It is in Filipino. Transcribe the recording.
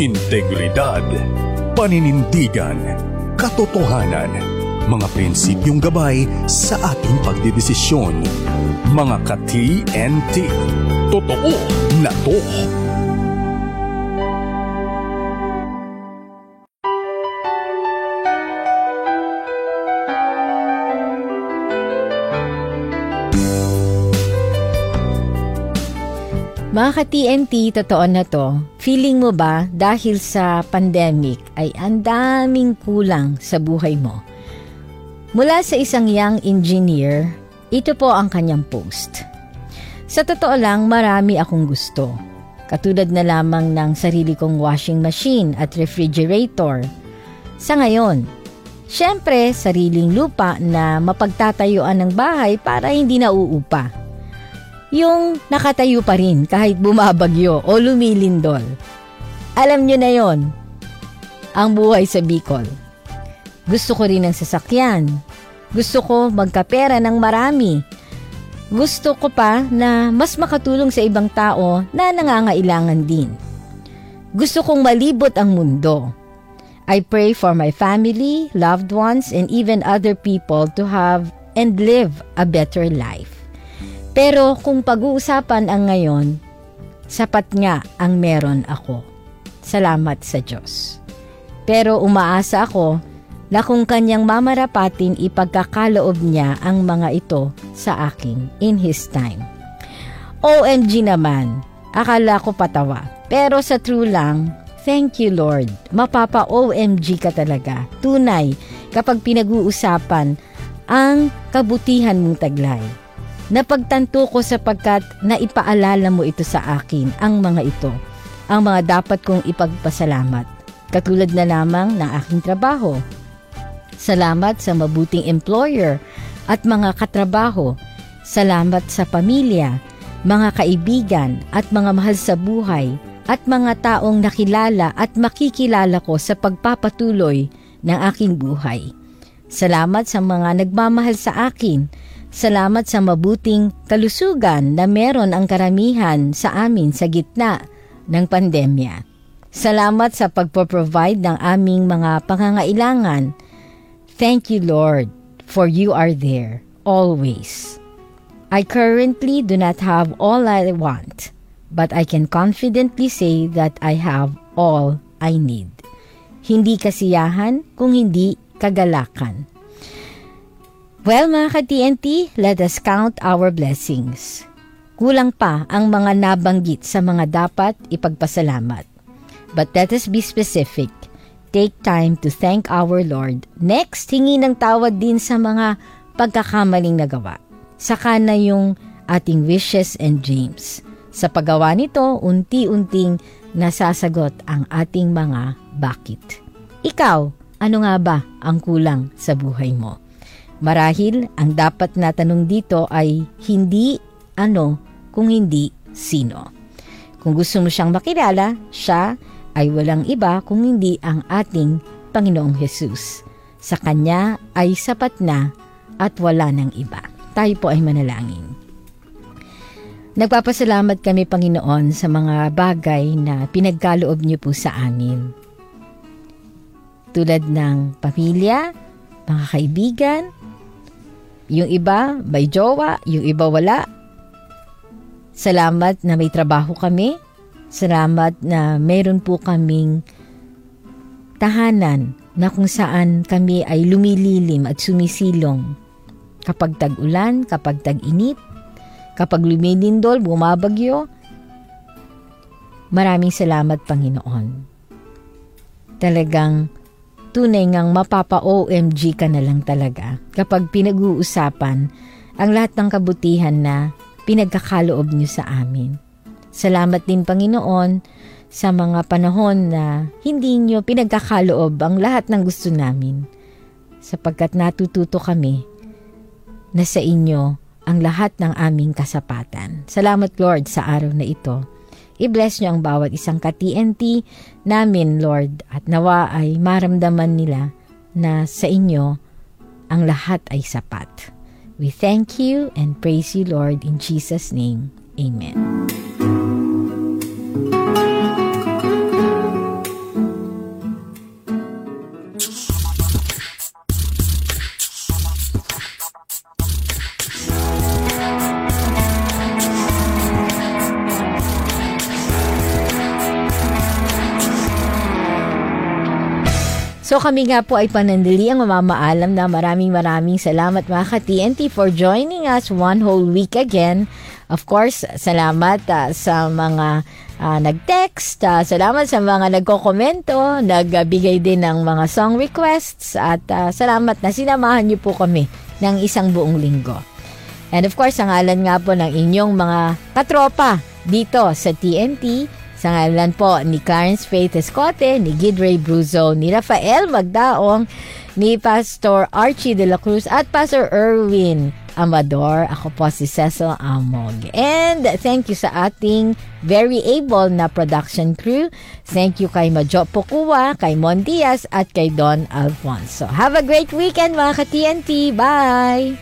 integridad, paninindigan, katotohanan, mga prinsipyong gabay sa ating pagdidesisyon. Mga ka-TNT, totoo na to. Mga ka-TNT, totoo na to. Feeling mo ba dahil sa pandemic ay ang daming kulang sa buhay mo? Mula sa isang young engineer, ito po ang kanyang post. Sa totoo lang, marami akong gusto. Katulad na lamang ng sarili kong washing machine at refrigerator. Sa ngayon, syempre sariling lupa na mapagtatayuan ng bahay para hindi nauupa yung nakatayo pa rin kahit bumabagyo o lumilindol. Alam nyo na yon ang buhay sa Bicol. Gusto ko rin ng sasakyan. Gusto ko magkapera ng marami. Gusto ko pa na mas makatulong sa ibang tao na nangangailangan din. Gusto kong malibot ang mundo. I pray for my family, loved ones, and even other people to have and live a better life. Pero kung pag-uusapan ang ngayon, sapat nga ang meron ako. Salamat sa Diyos. Pero umaasa ako na kung kanyang mamarapatin ipagkakaloob niya ang mga ito sa akin in His time. OMG naman, akala ko patawa. Pero sa true lang, thank you Lord. Mapapa-OMG ka talaga. Tunay kapag pinag-uusapan ang kabutihan mong taglay. Napagtanto ko sapagkat naipaalala mo ito sa akin, ang mga ito, ang mga dapat kong ipagpasalamat. Katulad na lamang ng aking trabaho. Salamat sa mabuting employer at mga katrabaho. Salamat sa pamilya, mga kaibigan at mga mahal sa buhay at mga taong nakilala at makikilala ko sa pagpapatuloy ng aking buhay. Salamat sa mga nagmamahal sa akin Salamat sa mabuting kalusugan na meron ang karamihan sa amin sa gitna ng pandemya. Salamat sa pagpo-provide ng aming mga pangangailangan. Thank you, Lord, for you are there always. I currently do not have all I want, but I can confidently say that I have all I need. Hindi kasiyahan kung hindi kagalakan. Well mga ka-TNT, let us count our blessings. Kulang pa ang mga nabanggit sa mga dapat ipagpasalamat. But let us be specific. Take time to thank our Lord. Next, hingi ng tawad din sa mga pagkakamaling nagawa. Saka na yung ating wishes and dreams. Sa paggawa nito, unti-unting nasasagot ang ating mga bakit. Ikaw, ano nga ba ang kulang sa buhay mo? Marahil, ang dapat na tanong dito ay hindi ano kung hindi sino. Kung gusto mo siyang makilala, siya ay walang iba kung hindi ang ating Panginoong Hesus. Sa Kanya ay sapat na at wala ng iba. Tayo po ay manalangin. Nagpapasalamat kami, Panginoon, sa mga bagay na pinagkaloob niyo po sa amin. Tulad ng pamilya, mga kaibigan, yung iba may jowa, yung iba wala. Salamat na may trabaho kami. Salamat na meron po kaming tahanan na kung saan kami ay lumililim at sumisilong. Kapag tag-ulan, kapag tag-init, kapag lumilindol, bumabagyo. Maraming salamat, Panginoon. Talagang tunay ngang mapapa-OMG ka na lang talaga kapag pinag-uusapan ang lahat ng kabutihan na pinagkakaloob niyo sa amin. Salamat din Panginoon sa mga panahon na hindi niyo pinagkakaloob ang lahat ng gusto namin sapagkat natututo kami na sa inyo ang lahat ng aming kasapatan. Salamat Lord sa araw na ito. I-bless niyo ang bawat isang ka-TNT namin, Lord, at nawa ay maramdaman nila na sa inyo ang lahat ay sapat. We thank you and praise you, Lord, in Jesus' name. Amen. So kami nga po ay panandali ang mamamaalam na maraming maraming salamat mga ka-TNT for joining us one whole week again. Of course, salamat uh, sa mga uh, nag-text, uh, salamat sa mga nagko-komento, nagbigay din ng mga song requests at uh, salamat na sinamahan niyo po kami ng isang buong linggo. And of course, ang ngalan nga po ng inyong mga katropa dito sa TNT, sa ngalan po ni Clarence Faith Escote, ni Gidray Bruzo, ni Rafael Magdaong, ni Pastor Archie de la Cruz at Pastor Erwin Amador. Ako po si Cecil Amog. And thank you sa ating very able na production crew. Thank you kay Majo Pokua, kay Mon Diaz at kay Don Alfonso. Have a great weekend mga ka-TNT. Bye!